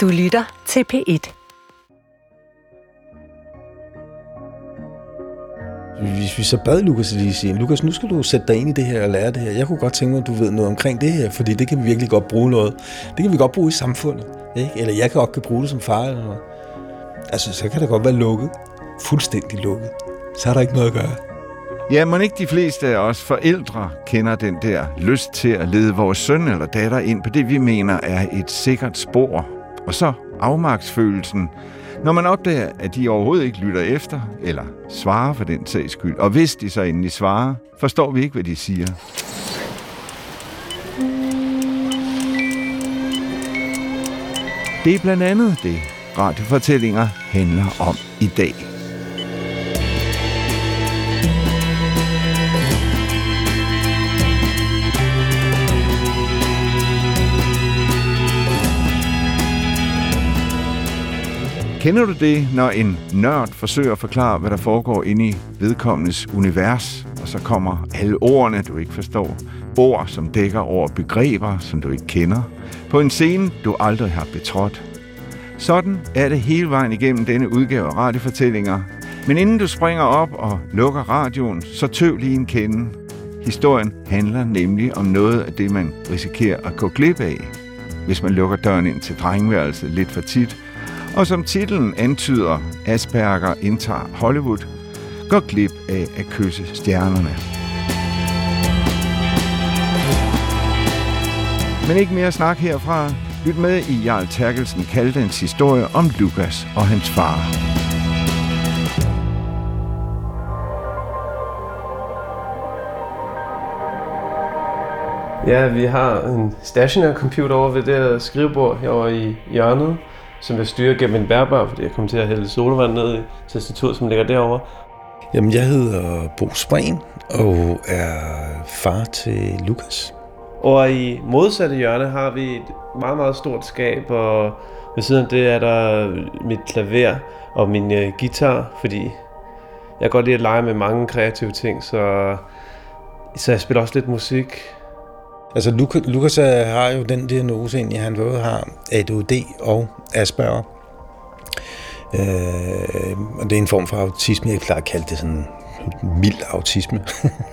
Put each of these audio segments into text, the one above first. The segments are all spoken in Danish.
Du lytter til P1. Hvis vi så bad Lukas lige sige, Lukas, nu skal du sætte dig ind i det her og lære det her. Jeg kunne godt tænke mig, at du ved noget omkring det her, fordi det kan vi virkelig godt bruge noget. Det kan vi godt bruge i samfundet. Ikke? Eller jeg kan godt kan bruge det som far eller noget. Altså, så kan det godt være lukket. Fuldstændig lukket. Så er der ikke noget at gøre. Ja, men ikke de fleste af os forældre kender den der lyst til at lede vores søn eller datter ind på det, vi mener er et sikkert spor. Og så afmagtsfølelsen, når man opdager, at de overhovedet ikke lytter efter, eller svarer for den sags skyld. Og hvis de så endelig svarer, forstår vi ikke, hvad de siger. Det er blandt andet det, radiofortællinger handler om i dag. Kender du det, når en nørd forsøger at forklare, hvad der foregår inde i vedkommendes univers, og så kommer alle ordene, du ikke forstår, ord, som dækker over begreber, som du ikke kender, på en scene, du aldrig har betrådt. Sådan er det hele vejen igennem denne udgave af radiofortællinger. Men inden du springer op og lukker radioen, så tøv lige en kende. Historien handler nemlig om noget af det, man risikerer at gå glip af, hvis man lukker døren ind til drengeværelset lidt for tit – og som titlen antyder, Asperger indtager Hollywood, går glip af at kysse stjernerne. Men ikke mere snak herfra. Lyt med i Jarl Terkelsen Kaldens historie om Lukas og hans far. Ja, vi har en stationær computer over ved det skrivebord herovre i hjørnet som jeg styrer gennem en bærbar, fordi jeg kommer til at hælde solvand ned i tastaturet, som ligger derovre. Jamen, jeg hedder Bo Spring og er far til Lukas. Og i modsatte hjørne har vi et meget, meget stort skab, og ved siden af det er der mit klaver og min uh, guitar, fordi jeg kan godt lide at lege med mange kreative ting, så, så jeg spiller også lidt musik. Altså, Lukas, Lukas har jo den diagnose, egentlig, han både har ADHD og Asperger. Øh, og det er en form for autisme. Jeg plejer at kalde det sådan mild autisme,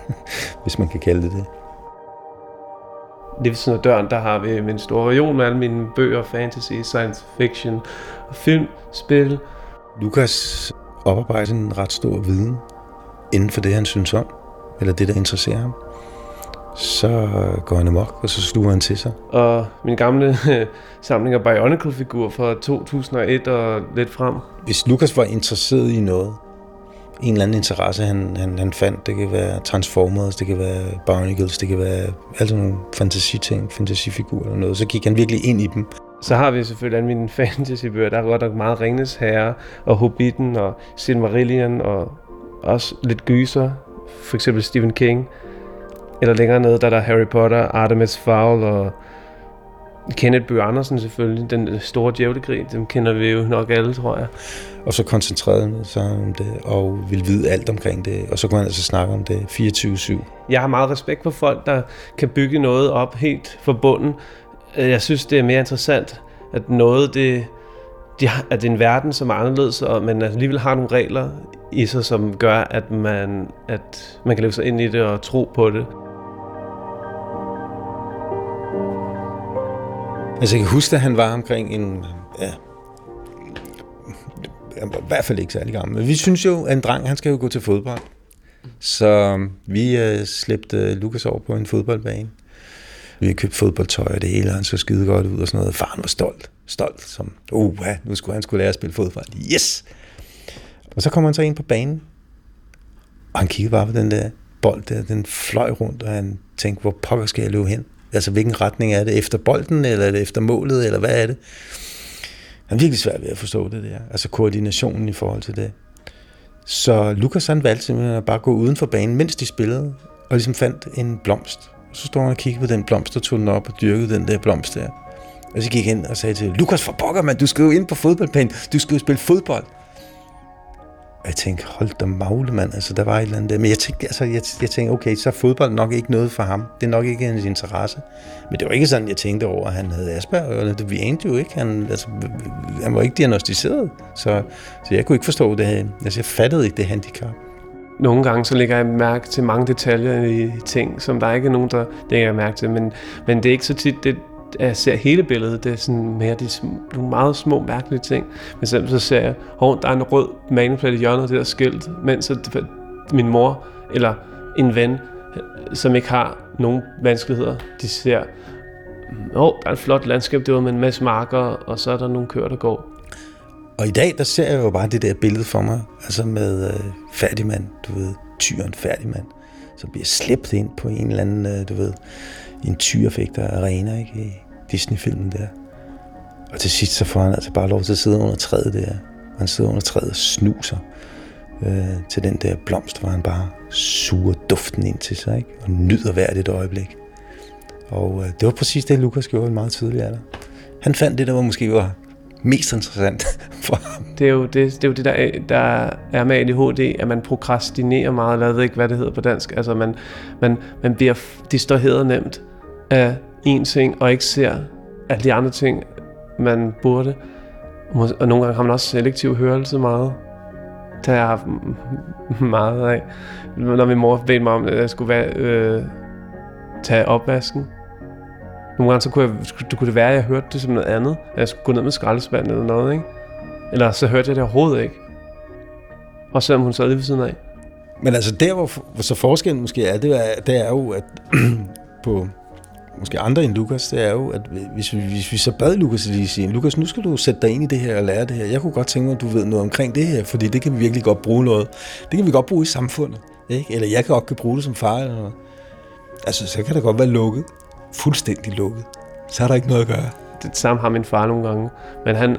hvis man kan kalde det det. Lige ved siden af døren, der har vi min store reol med alle mine bøger, fantasy, science fiction, film, spil. Lukas oparbejder en ret stor viden inden for det, han synes om, eller det, der interesserer ham så går han amok, og så sluger han til sig. Og min gamle samling af Bionicle-figurer fra 2001 og lidt frem. Hvis Lukas var interesseret i noget, en eller anden interesse, han, han, han fandt, det kan være Transformers, det kan være Bionicles, det kan være alle sådan nogle fantasiting, fantasifigurer eller noget, så gik han virkelig ind i dem. Så har vi selvfølgelig alle mine fantasybøger. Der er godt nok meget Ringnes Herre og Hobbiten og Silmarillion og også lidt gyser. For eksempel Stephen King. Eller længere nede, der er der Harry Potter, Artemis Fowl og Kenneth Bøge Andersen selvfølgelig. Den store djævlegrig, dem kender vi jo nok alle, tror jeg. Og så koncentrerede han sig om det, og ville vide alt omkring det. Og så kunne han altså snakke om det 24-7. Jeg har meget respekt for folk, der kan bygge noget op helt fra bunden. Jeg synes, det er mere interessant, at noget, det, de har, at det er en verden, som er anderledes, og man alligevel har nogle regler i sig, som gør, at man, at man kan leve sig ind i det og tro på det. Altså, jeg kan huske, at han var omkring en... Ja, i hvert fald ikke særlig gammel. Men vi synes jo, at en dreng, han skal jo gå til fodbold. Så um, vi øh, slæbte uh, Lukas over på en fodboldbane. Vi købte fodboldtøj og det hele, han så skide godt ud og sådan noget. Faren var stolt. Stolt, som, oh, ja, nu skulle han skulle lære at spille fodbold. Yes! Og så kommer han så ind på banen, og han kiggede bare på den der bold der, den fløj rundt, og han tænkte, hvor pokker skal jeg løbe hen? Altså, hvilken retning er det? Efter bolden, eller er det efter målet, eller hvad er det? Han er virkelig svært ved at forstå det der. Altså koordinationen i forhold til det. Så Lukas han valgte simpelthen at bare gå uden for banen, mens de spillede, og ligesom fandt en blomst. Så stod han og kiggede på den blomst, og tog den op og dyrkede den der blomst der. Og så gik han ind og sagde til Lukas, for pokker, man, du skal jo ind på fodboldbanen. Du skal jo spille fodbold jeg tænkte, hold da magle, mand. Altså, der var et eller andet der. Men jeg tænkte, altså, jeg, jeg tænkte, okay, så er fodbold nok ikke noget for ham. Det er nok ikke hans interesse. Men det var ikke sådan, jeg tænkte over, at han havde Asperger. Det, vi anede jo ikke. Han, altså, han var ikke diagnostiseret. Så, så jeg kunne ikke forstå det. Altså, jeg fattede ikke det handicap. Nogle gange så lægger jeg mærke til mange detaljer i ting, som der ikke er nogen, der lægger mærke til. Men, men det er ikke så tit, det, jeg ser hele billedet, det er sådan mere de nogle meget små, mærkelige ting. Men selv så ser jeg, hov, der er en rød maneplade i hjørnet af det der skilt, mens så min mor eller en ven, som ikke har nogen vanskeligheder, de ser, åh, oh, der er et flot landskab det var med en masse marker, og så er der nogle køer, der går. Og i dag, der ser jeg jo bare det der billede for mig, altså med øh, færdigmand, du ved, tyren færdigmand, som bliver slæbt ind på en eller anden, øh, du ved, en tyrefægter arena, ikke? Disney-filmen der. Og til sidst så får han altså bare lov til at sidde under træet der. Han sidder under træet og snuser øh, til den der blomst, hvor han bare suger duften ind til sig, ikke? Og nyder hvert et øjeblik. Og øh, det var præcis det, Lukas gjorde en meget tidlig alder. Han fandt det, der var måske var mest interessant for ham. Det er jo det, det, er jo det der, der er med ADHD, at man prokrastinerer meget, eller jeg ved ikke, hvad det hedder på dansk. Altså man, man, man bliver distraheret nemt af en ting, og ikke ser alle de andre ting, man burde. Og nogle gange har man også selektiv hørelse meget. Det har jeg haft meget af. Når min mor bedte mig om, at jeg skulle være, øh, tage opvasken, nogle gange så kunne, jeg, det kunne det være, at jeg hørte det som noget andet. At jeg skulle gå ned med skraldespanden eller noget, ikke? Eller så hørte jeg det overhovedet ikke. Og selvom hun sad lige ved siden af. Men altså der, hvor, hvor så forskellen måske er, det er, det er jo, at på måske andre end Lukas, det er jo, at hvis vi, hvis vi så bad Lukas lige sige, Lukas, nu skal du sætte dig ind i det her og lære det her. Jeg kunne godt tænke mig, at du ved noget omkring det her, fordi det kan vi virkelig godt bruge noget. Det kan vi godt bruge i samfundet. Ikke? Eller jeg kan godt kan bruge det som far eller noget. Altså, så kan det godt være lukket fuldstændig lukket. Så er der ikke noget at gøre. Det samme har min far nogle gange. Men han,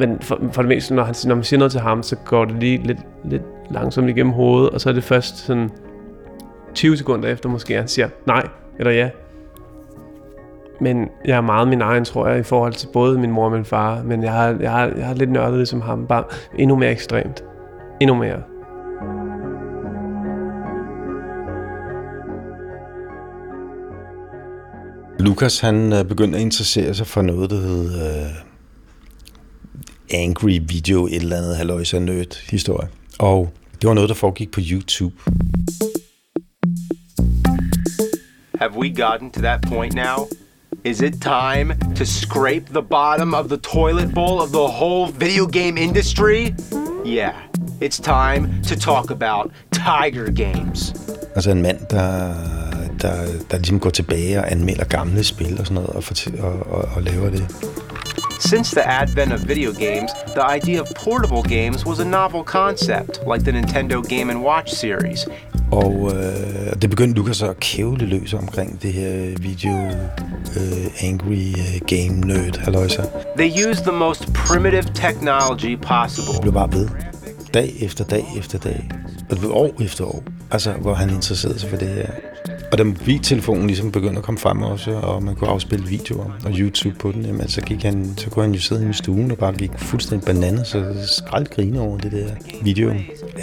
men for, for det meste, når, han, når man siger noget til ham, så går det lige lidt, lidt langsomt igennem hovedet, og så er det først sådan 20 sekunder efter måske, han siger nej eller ja. Men jeg er meget min egen, tror jeg, i forhold til både min mor og min far. Men jeg har, jeg har, jeg har lidt nørdet ligesom ham, bare endnu mere ekstremt. Endnu mere. Lukas han øh, begyndte at interessere sig for noget, der hed uh, Angry Video, et eller andet haløjse nødt historie. Og det var noget, der foregik på YouTube. Have we gotten to that point now? Is it time to scrape the bottom of the toilet bowl of the whole video game industry? Yeah, it's time to talk about Tiger Games. Altså en mand, der der, der ligesom går tilbage og anmelder gamle spil og sådan noget, og, og, og, og laver det. Since the advent of video games, the idea of portable games was a novel concept, like the Nintendo Game & Watch series. Og øh, det begyndte Lukas at kævle løs omkring det her video øh, angry øh, game nerd halløjsa. They used the most primitive technology possible. Det blev bare ved. Dag efter dag efter dag. Og det blev år efter år. Altså, hvor han interesserede sig for det her. Og da mobiltelefonen ligesom begyndte at komme frem også, og man kunne afspille videoer og YouTube på den, jamen, så, gik han, så kunne han jo sidde i stuen og bare gik fuldstændig bananer, så skrald grine over det der video.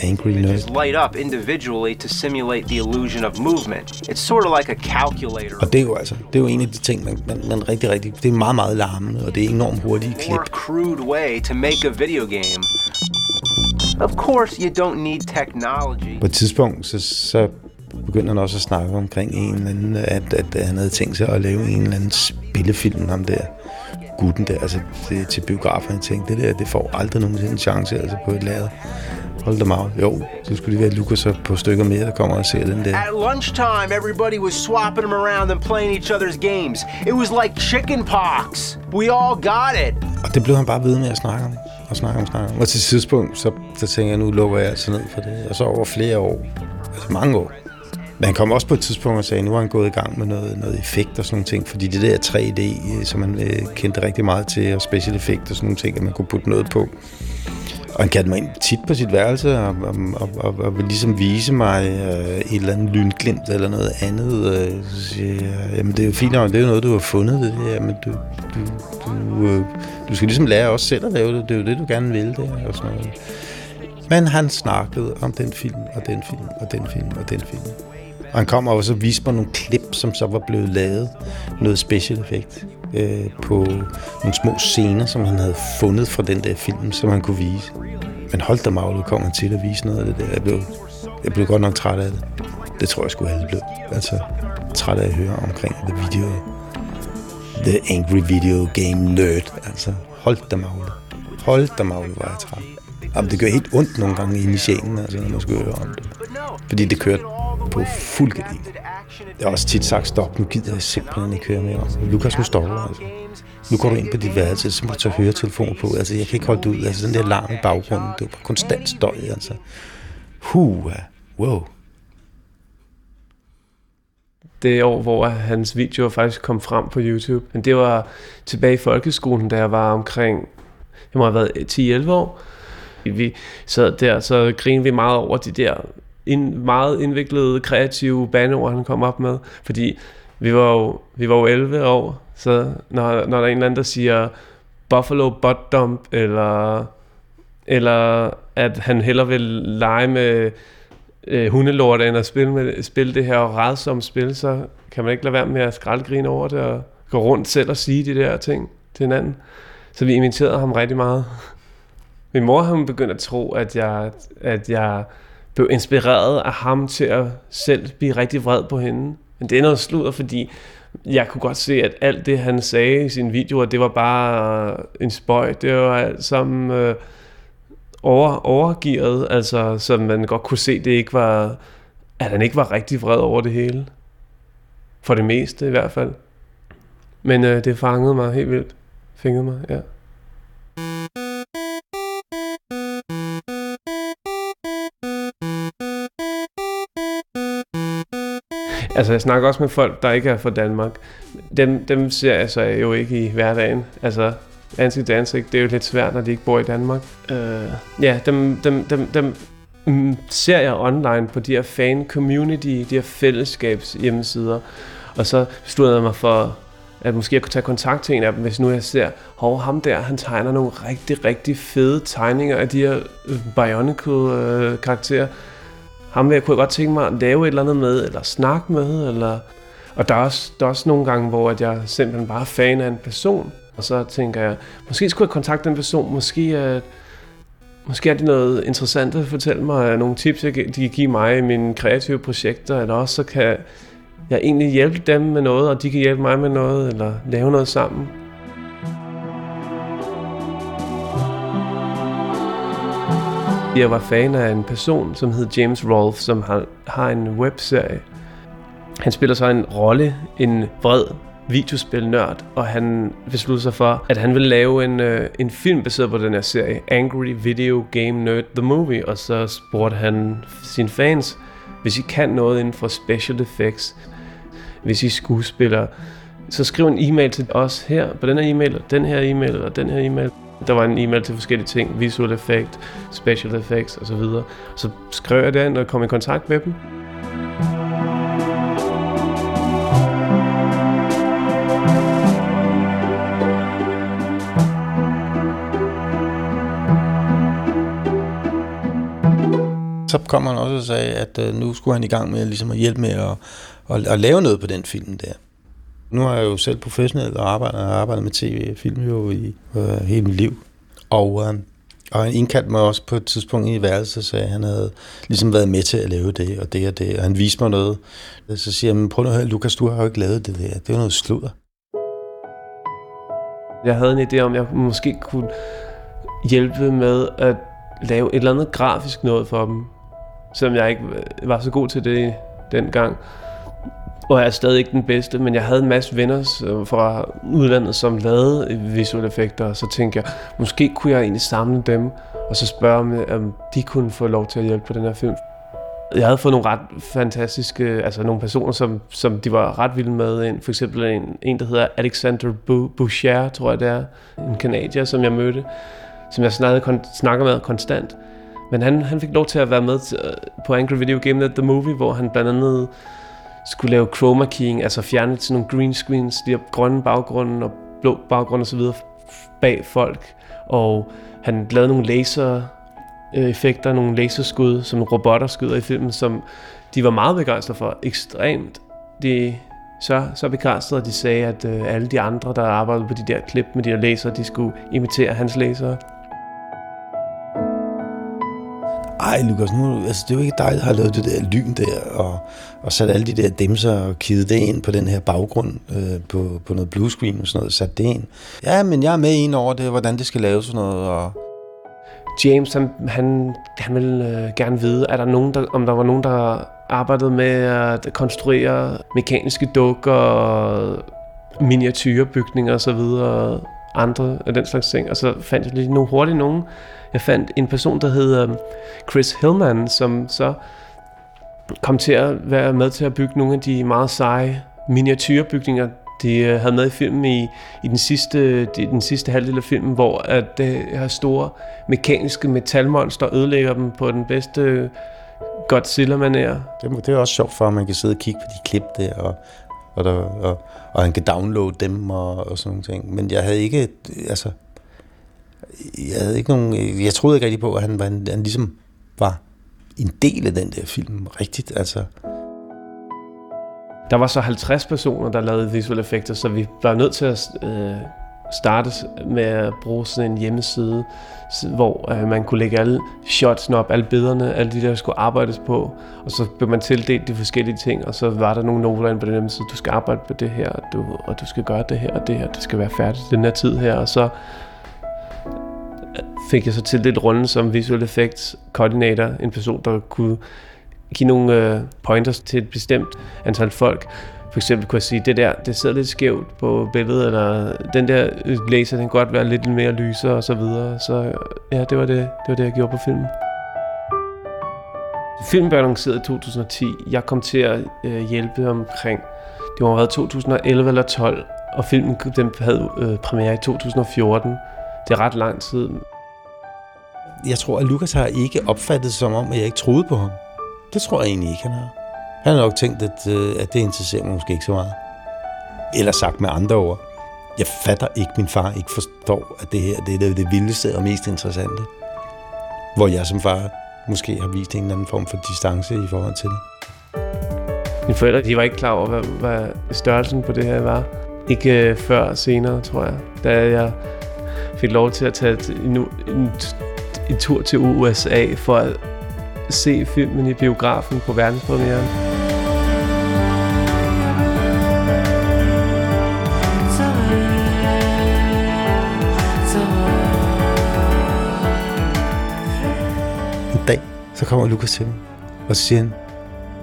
Angry Nerd. light up individually to simulate the illusion of movement. It's sort of like a calculator. Og det er jo altså, det er jo en af de ting, man, man, man rigtig, rigtig, det er meget, meget larmende, og det er enormt hurtige klip. Crude way to make a video game. Of course, you don't need technology. På et tidspunkt, så, så begyndte han også at snakke omkring en eller anden, at, at han havde tænkt sig at lave en eller anden spillefilm om der gutten der, altså det, til biografen. Jeg tænkte, det der, det får aldrig nogensinde en chance altså på et lader. Hold da meget. Jo, så skulle det være Lukas på stykker mere, der kommer og ser den der. At lunchtime, everybody was swapping them around and playing each other's games. It was like chicken pox. We all got it. Og det blev han bare ved med at snakke om. Og snakke om, snakke om. Og til tidspunkt, så, så tænker jeg, nu lukker jeg altså ned for det. Og så over flere år, altså mange år, men han kom også på et tidspunkt og sagde, at nu har han gået i gang med noget, noget effekt og sådan nogle ting, fordi det der 3D, øh, som man øh, kendte rigtig meget til, og special effekt og sådan nogle ting, at man kunne putte noget på. Og han kaldte mig ind tit på sit værelse og, og, og, og, og ville ligesom vise mig øh, et eller andet lynglimt eller noget andet. Øh, så siger jeg, jamen det er jo fint, det er jo noget, du har fundet det her, men du, du, du, øh, du skal ligesom lære også selv at lave det. Det er jo det, du gerne vil det og sådan noget. Men han snakkede om den film, og den film, og den film, og den film. Og han kom og så viste mig nogle klip, som så var blevet lavet. Noget special effect øh, på nogle små scener, som han havde fundet fra den der film, som han kunne vise. Men hold da magle, kom han til at vise noget af det der. Jeg blev, jeg blev godt nok træt af det. Det tror jeg skulle alle blev. Altså, træt af at høre omkring the video. The angry video game nerd. Altså, hold da magle. Hold da magle, var jeg træt. Jamen, det gør helt ondt nogle gange i sjælen, altså, når man skulle høre om det. Fordi det kørte på fuld gardin. Jeg har også tit sagt, stop, nu gider jeg simpelthen ikke høre mere om. Lukas, nu stopper altså. Nu går du ind på dit værelse, så må du tage høretelefoner på. Altså, jeg kan ikke holde det ud. Altså, den der larm i baggrunden, det var konstant støj, altså. Huh, wow. det år, hvor hans videoer faktisk kom frem på YouTube. Men det var tilbage i folkeskolen, da jeg var omkring, jeg må have været 10-11 år. Vi sad der, så grinede vi meget over de der in, meget indviklede, kreative bandeord, han kom op med. Fordi vi var jo, vi var jo 11 år, så når, når der er en eller anden, der siger Buffalo Butt Dump, eller, eller at han hellere vil lege med øh, hundelort, end at spille, med, spille det her rædsomme spil, så kan man ikke lade være med at skraldgrine over det, og gå rundt selv og sige de der ting til hinanden. Så vi imiterede ham rigtig meget. Min mor har begyndt at tro, at jeg, at jeg blev inspireret af ham til at selv blive rigtig vred på hende. Men det er noget sludder, fordi jeg kunne godt se, at alt det, han sagde i sine videoer, det var bare øh, en spøj. Det var alt sammen øh, over, overgivet, altså, så man godt kunne se, det ikke var, at han ikke var rigtig vred over det hele. For det meste i hvert fald. Men øh, det fangede mig helt vildt. Fingede mig, ja. Altså, jeg snakker også med folk, der ikke er fra Danmark. Dem, dem ser jeg så jo ikke i hverdagen. Altså, ansigt til ansigt, det er jo lidt svært, når de ikke bor i Danmark. Uh, ja, dem, dem, dem, dem mm, ser jeg online på de her fan-community, de her fællesskabs hjemmesider. Og så besluttede jeg mig for, at måske jeg kunne tage kontakt til en af dem, hvis nu jeg ser, hov, ham der, han tegner nogle rigtig, rigtig fede tegninger af de her øh, Bionicle-karakterer. Øh, ham vil jeg kunne godt tænke mig at lave et eller andet med, eller snakke med, eller... Og der er, også, der er også nogle gange, hvor at jeg simpelthen bare er fan af en person, og så tænker jeg, måske skulle jeg kontakte den person, måske er, måske er det noget interessant at fortælle mig, øh, nogle tips, de kan give mig i mine kreative projekter, eller også så kan jeg egentlig hjælpe dem med noget, og de kan hjælpe mig med noget, eller lave noget sammen. Jeg var fan af en person, som hed James Rolfe, som har, har en webserie. Han spiller så en rolle, en vred videospilnørd, og han besluttede sig for, at han ville lave en, øh, en film baseret på den her serie, Angry Video Game Nerd The Movie, og så spurgte han sine fans, hvis I kan noget inden for special effects, hvis I skuespiller, så skriv en e-mail til os her, på den her e-mail, og den her e-mail, og den her e-mail. Der var en e-mail til forskellige ting, visual effect, special effects osv. Så, så skrev jeg den og kom i kontakt med dem. Så kom han også og sagde, at øh, nu skulle han i gang med ligesom at hjælpe med at, at, at lave noget på den film der. Nu er jeg jo selv professionel og arbejder, og arbejdet med tv og film jo i øh, hele mit liv. Og, øh, og han indkaldte mig også på et tidspunkt i værelset og sagde, at han havde ligesom været med til at lave det og det og det. Og han viste mig noget. Så siger han, prøv nu at høre, Lukas, du har jo ikke lavet det der. Det er jo noget sludder. Jeg havde en idé om, at jeg måske kunne hjælpe med at lave et eller andet grafisk noget for dem. Selvom jeg ikke var så god til det dengang. Og jeg er stadig ikke den bedste, men jeg havde en masse venner øh, fra udlandet, som lavede øh, visuelle effekter, og så tænkte jeg, måske kunne jeg egentlig samle dem, og så spørge om, øh, om de kunne få lov til at hjælpe på den her film. Jeg havde fået nogle ret fantastiske, altså nogle personer, som, som de var ret vilde med ind. For eksempel en, en der hedder Alexander Boucher, tror jeg det er. En kanadier, som jeg mødte, som jeg snakkede, snakker med konstant. Men han, han fik lov til at være med til, på Angry Video Game Net The Movie, hvor han blandt andet skulle lave chroma keying, altså fjerne sådan nogle green screens, de her grønne baggrunde og blå baggrunde osv. bag folk. Og han lavede nogle laser effekter, nogle laserskud, som robotter skyder i filmen, som de var meget begejstrede for. Ekstremt. De så, så begejstrede, at de sagde, at øh, alle de andre, der arbejdede på de der klip med de der laser, de skulle imitere hans laser. Ej, Lukas, nu, altså, det er jo ikke dig, der har lavet det der lyn der, og, og sat alle de der dæmser og kidet det ind på den her baggrund, øh, på, på noget bluescreen og sådan noget, sat det ind. Ja, men jeg er med ind over det, hvordan det skal laves sådan noget, og James, han, han, han vil øh, gerne vide, er der nogen, der, om der var nogen, der arbejdede med at konstruere mekaniske dukker, miniatyrbygninger osv., og andre af den slags ting. Og så fandt jeg lige nogle hurtigt nogen. Jeg fandt en person, der hedder um, Chris Hillman, som så kom til at være med til at bygge nogle af de meget seje miniatyrbygninger, de øh, havde med i filmen i, i den, sidste, de, den sidste halvdel af filmen, hvor at det her store mekaniske metalmonster ødelægger dem på den bedste øh, Godzilla-manér. Det, det er også sjovt for, at man kan sidde og kigge på de klip der, og, og, der, og, og han kan downloade dem og, og sådan nogle ting. Men jeg havde ikke, altså, jeg havde ikke nogen, jeg troede ikke rigtig på, at han, var, han ligesom var en del af den der film, rigtigt, altså. Der var så 50 personer, der lavede visuelle effekter, så vi var nødt til at øh, starte med at bruge sådan en hjemmeside, hvor øh, man kunne lægge alle shotsene op, alle billederne, alle de der skulle arbejdes på, og så blev man tildelt de forskellige ting, og så var der nogle noter på den hjemmeside, du skal arbejde på det her, og du, og du skal gøre det her og det her, det skal være færdigt den her tid her, og så øh, fik jeg så tildelt runde som visual effects coordinator, en person, der kunne give nogle øh, pointers til et bestemt antal folk. For eksempel kunne jeg sige, det der, det sidder lidt skævt på billedet, eller den der laser, den kan godt være lidt mere lysere og så videre. Så ja, det var det, det, var det jeg gjorde på filmen. Filmen blev annonceret i 2010. Jeg kom til at øh, hjælpe omkring, det var været 2011 eller 12, og filmen den havde øh, premiere i 2014. Det er ret lang tid. Jeg tror, at Lukas har ikke opfattet det som om, at jeg ikke troede på ham. Det tror jeg egentlig ikke, han har. Han har nok tænkt, at, øh, at det interesserer mig måske ikke så meget. Eller sagt med andre ord. Jeg fatter ikke, min far ikke forstår, at det her det er det, det vildeste og mest interessante. Hvor jeg som far måske har vist en eller anden form for distance i forhold til det. Mine forældre de var ikke klar over, hvad, hvad størrelsen på det her var. Ikke øh, før senere, tror jeg. Da jeg fik lov til at tage en, en, en tur til USA for at se filmen i biografen på verdenspremieren. Så kommer Lukas til mig, og så siger han,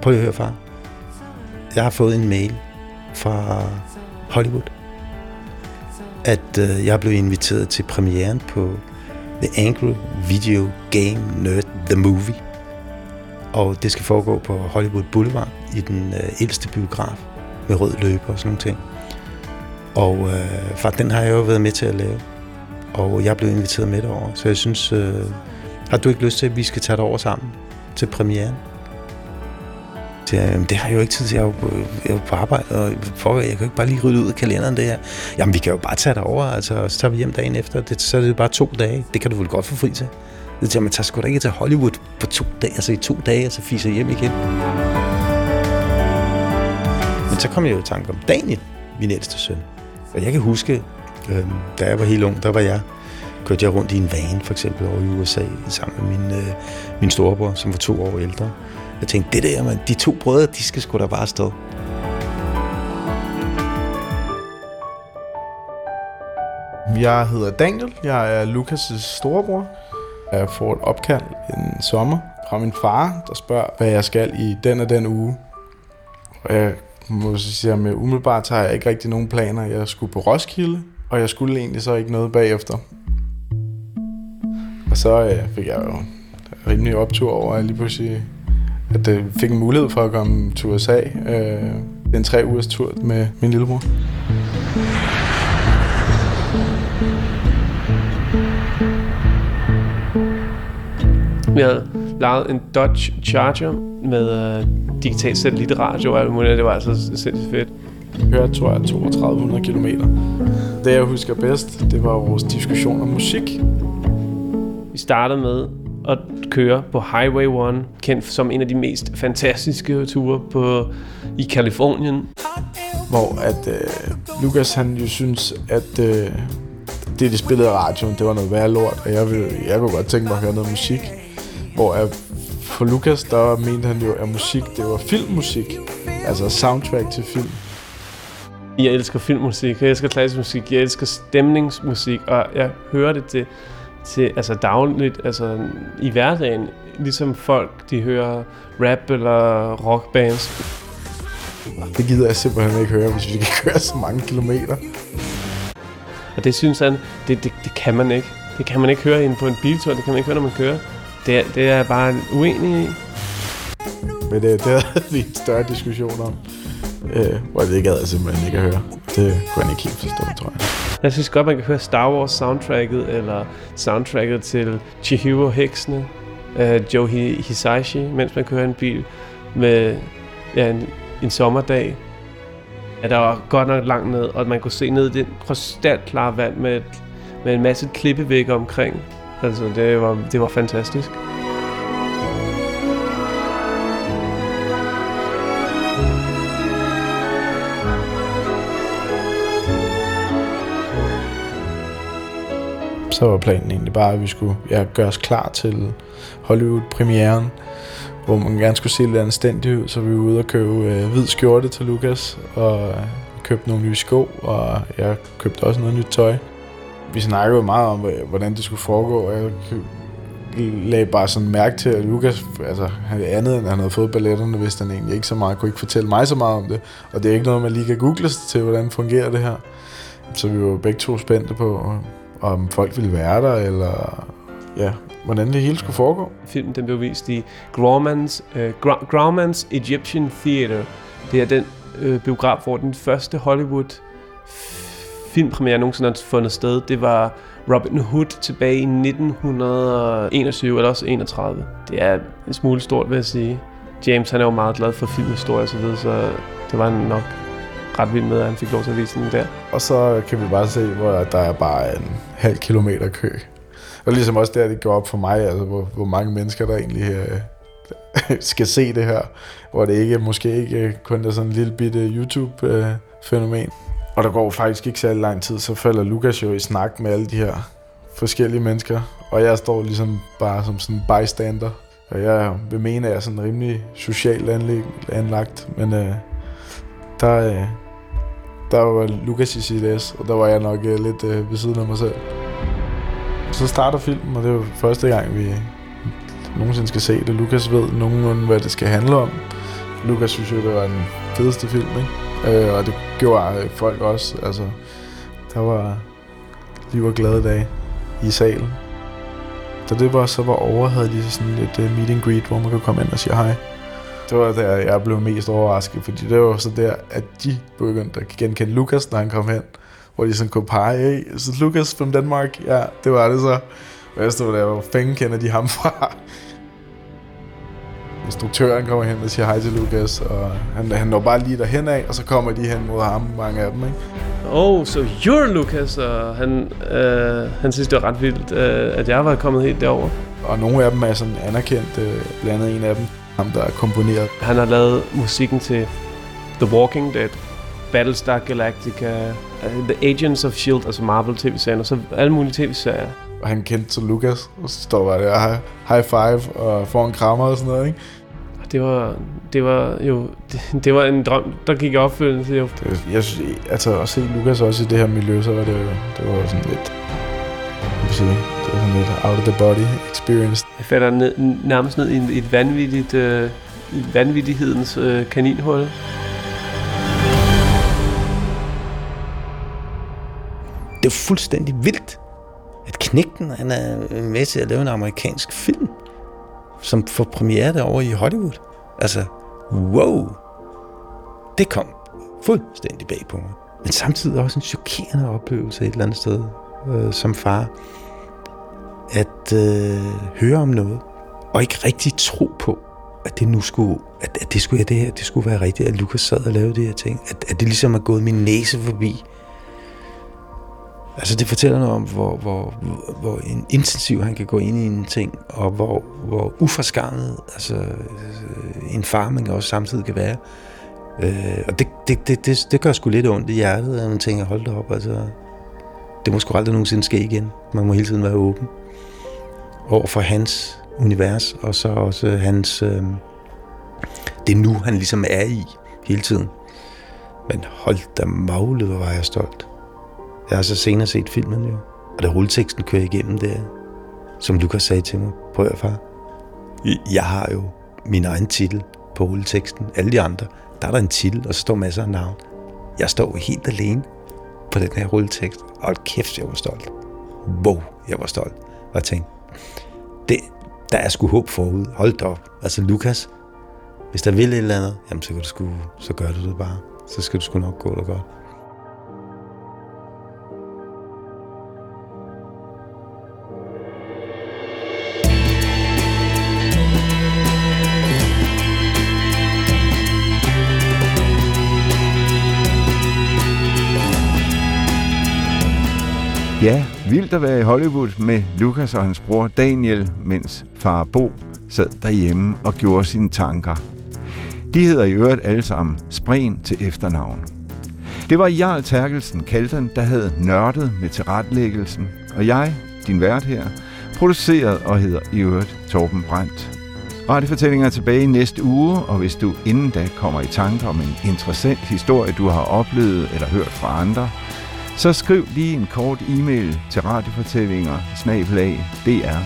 prøv at høre far, jeg har fået en mail fra Hollywood, at øh, jeg blev inviteret til premieren på The Angry Video Game Nerd The Movie. Og det skal foregå på Hollywood Boulevard i den øh, ældste biograf med rød løber og sådan nogle ting. Og øh, far, den har jeg jo været med til at lave. Og jeg blev inviteret med derover, så jeg synes, øh, har du ikke lyst til, at vi skal tage dig over sammen til premieren? Så, øh, det har jeg jo ikke tid til, jeg er jo på, jeg er på arbejde, og for, jeg kan jo ikke bare lige rydde ud af kalenderen det her. Jamen, vi kan jo bare tage dig over, altså, så tager vi hjem dagen efter, det, så er det bare to dage. Det kan du vel godt få fri til. Det er, man tager sgu da ikke til Hollywood på to dage, altså i to dage, og så fiser hjem igen. Men så kom jeg jo i tanke om Daniel, min ældste søn. Og jeg kan huske, øh, da jeg var helt ung, der var jeg, kørte jeg rundt i en van, for eksempel over i USA, sammen med min, øh, min storebror, som var to år ældre. Jeg tænkte, det der, man, de to brødre, de skal sgu da bare stå. Jeg hedder Daniel. Jeg er Lukas' storebror. Jeg får et opkald en sommer fra min far, der spørger, hvad jeg skal i den og den uge. Og jeg må sige, at umiddelbart har jeg ikke rigtig nogen planer. Jeg skulle på Roskilde, og jeg skulle egentlig så ikke noget bagefter. Og så øh, fik jeg jo rimelig optur over, at lige pludselig at jeg fik en mulighed for at komme til USA. Øh, en tre ugers tur med min lillebror. Vi havde lavet en Dodge Charger med uh, digital satellitradio og alt muligt. Det var altså sindssygt fedt. Jeg hørte, tror jeg, 3200 km. Det, jeg husker bedst, det var vores diskussion om musik. Vi startede med at køre på Highway 1, kendt som en af de mest fantastiske ture på, i Kalifornien. Hvor at øh, Lukas han jo synes, at øh, det, de spillede i radioen, det var noget værre lort, og jeg, ville, jeg kunne godt tænke mig at høre noget musik. Hvor at for Lukas, der mente han jo, at musik, det var filmmusik. Altså soundtrack til film. Jeg elsker filmmusik, jeg elsker klassisk musik, jeg elsker stemningsmusik, og jeg hører det til, til altså dagligt, altså i hverdagen, ligesom folk, de hører rap eller rockbands. Det gider jeg simpelthen ikke høre, hvis vi kan køre så mange kilometer. Og det synes han, det, det, det kan man ikke. Det kan man ikke høre ind på en biltur, det kan man ikke høre, når man kører. Det, er- det er jeg bare uenig i. Men det, det havde vi en større diskussion om. Øh, hvor det gad jeg simpelthen ikke at høre. Det kunne han ikke helt forstå, tror jeg. Jeg synes godt, man kan høre Star Wars soundtracket, eller soundtracket til Chihiro Heksene, uh, Joe Hisaishi, mens man kører en bil med ja, en, en sommerdag. Ja, der var godt nok langt ned, og man kunne se ned i den krystalklare vand med, et, med en masse klippevæg omkring. Altså, det var, det var fantastisk. Så var planen egentlig bare, at vi skulle ja, gøre os klar til Hollywood-premieren, hvor man gerne skulle se lidt anstændigt ud, så vi var ude og købe øh, hvid skjorte til Lukas, og øh, købte nogle nye sko, og jeg købte også noget nyt tøj. Vi snakkede jo meget om, hvordan det skulle foregå, og jeg lagde bare sådan mærke til, at Lukas, altså han andet end han havde fået balletterne, vidste han egentlig ikke så meget, kunne ikke fortælle mig så meget om det, og det er ikke noget, man lige kan google sig til, hvordan fungerer det her. Så vi var begge to spændte på, om folk ville være der, eller ja, hvordan det hele skulle foregå. Filmen den blev vist i Grauman's, øh, Gra- Grauman's Egyptian Theater. Det er den øh, biograf, hvor den første Hollywood filmpremiere nogensinde har fundet sted. Det var Robin Hood tilbage i 1921 eller også 31. Det er en smule stort, vil jeg sige. James han er jo meget glad for filmhistorie og så videre, så det var nok ret vild med, at han fik lov til at vise den der. Og så kan vi bare se, hvor der er bare en halv kilometer kø. Og ligesom også der, det går op for mig, altså hvor, hvor mange mennesker, der egentlig øh, skal se det her. Hvor det ikke måske ikke kun er sådan en lille bitte YouTube-fænomen. Og der går faktisk ikke særlig lang tid, så falder Lukas jo i snak med alle de her forskellige mennesker. Og jeg står ligesom bare som sådan en bystander. Og jeg vil mene, at jeg er sådan rimelig socialt anlæg, anlagt. Men øh, der, øh, der var Lukas i CDS, og der var jeg nok øh, lidt øh, ved siden af mig selv. Så starter filmen, og det er jo første gang, vi nogensinde skal se det. Lukas ved nogenlunde, hvad det skal handle om. Lukas synes jo, det var den fedeste film, ikke? Øh, og det gjorde øh, folk også. Altså, der var liv og glade dage i salen. Da det var, så var over, havde de sådan et uh, meet and greet, hvor man kunne komme ind og sige hej. Det var der, jeg blev mest overrasket, fordi det var så der, at de begyndte at genkende Lukas, når han kom hen. Hvor de sådan kunne pege, hey, så Lukas from Denmark. Ja, det var det så. Og jeg stod der, hvor fanden kender de ham fra? Instruktøren kommer hen og siger hej til Lukas, og han, han når bare lige derhen af, og så kommer de hen mod ham, mange af dem, ikke? Oh, so you're Lucas, og han, øh, han synes, det var ret vildt, øh, at jeg var kommet helt derover. Og nogle af dem er sådan anerkendt, øh, blandt andet en af dem, ham der er komponeret. Han har lavet musikken til The Walking Dead, Battlestar Galactica, uh, The Agents of S.H.I.E.L.D., altså Marvel tv-serien, og så alle mulige tv-serier. Og han kendte så Lukas, og så står bare der, high, five, og får en krammer og sådan noget, ikke? Det var, det var jo, det, det var en drøm, der gik i opfyldelse jo. Det, jeg synes, altså at se Lukas også i det her miljø, så var det, det var sådan lidt, jeg vil sige, det var sådan lidt out of the body experience. Jeg falder ned, nærmest ned i et- et vanvittigt, øh, et vanvittighedens øh, kaninhul. Det er fuldstændig vildt, at Knægten han er med til at lave en amerikansk film, som får premiere derovre i Hollywood. Altså, wow! Det kom fuldstændig bag på mig. Men samtidig også en chokerende oplevelse et eller andet sted øh, som far. At øh, høre om noget, og ikke rigtig tro på, at det nu skulle, at, at det skulle, ja, det her, det skulle være rigtigt, at Lukas sad og lavede de her ting. At, at det ligesom er gået min næse forbi Altså det fortæller noget om, hvor, hvor, hvor en intensiv han kan gå ind i en ting, og hvor, hvor uforskammet altså, øh, en far, man også samtidig kan være. Øh, og det, det, det, det, det gør sgu lidt ondt i hjertet, at man tænker, hold da op, altså, det må sgu aldrig nogensinde ske igen. Man må hele tiden være åben over for hans univers, og så også hans... Øh, det nu, han ligesom er i hele tiden. Men hold da magle, hvor var jeg stolt. Jeg har så senere set filmen jo, og da rulleteksten kører igennem der, som Lukas sagde til mig, prøv at far, jeg har jo min egen titel på rulleteksten. Alle de andre, der er der en titel, og så står masser af navn. Jeg står helt alene på den her rulletekst, og kæft, jeg var stolt. Wow, jeg var stolt. Og jeg tænkte, det, der er sgu håb forud. Hold da op. Altså Lukas, hvis der vil et eller andet, jamen så, kan du sgu, så gør du det bare. Så skal du sgu nok gå det godt. Ja, vildt at være i Hollywood med Lukas og hans bror Daniel, mens far Bo sad derhjemme og gjorde sine tanker. De hedder i øvrigt alle sammen Spren til efternavn. Det var Jarl Terkelsen Kalten, der havde nørdet med tilrettelæggelsen, og jeg, din vært her, produceret og hedder i øvrigt Torben Brandt. Radiofortællinger er tilbage i næste uge, og hvis du inden da kommer i tanker om en interessant historie, du har oplevet eller hørt fra andre, så skriv lige en kort e-mail til radiofortællinger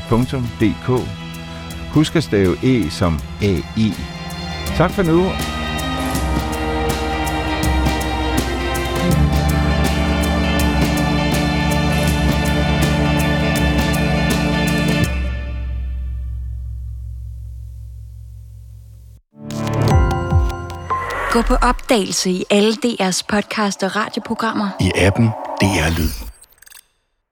dr.dk. Husk at stave E som AI. Tak for nu. Gå på opdagelse i alle DR's podcast og radioprogrammer. I appen DR Lyd.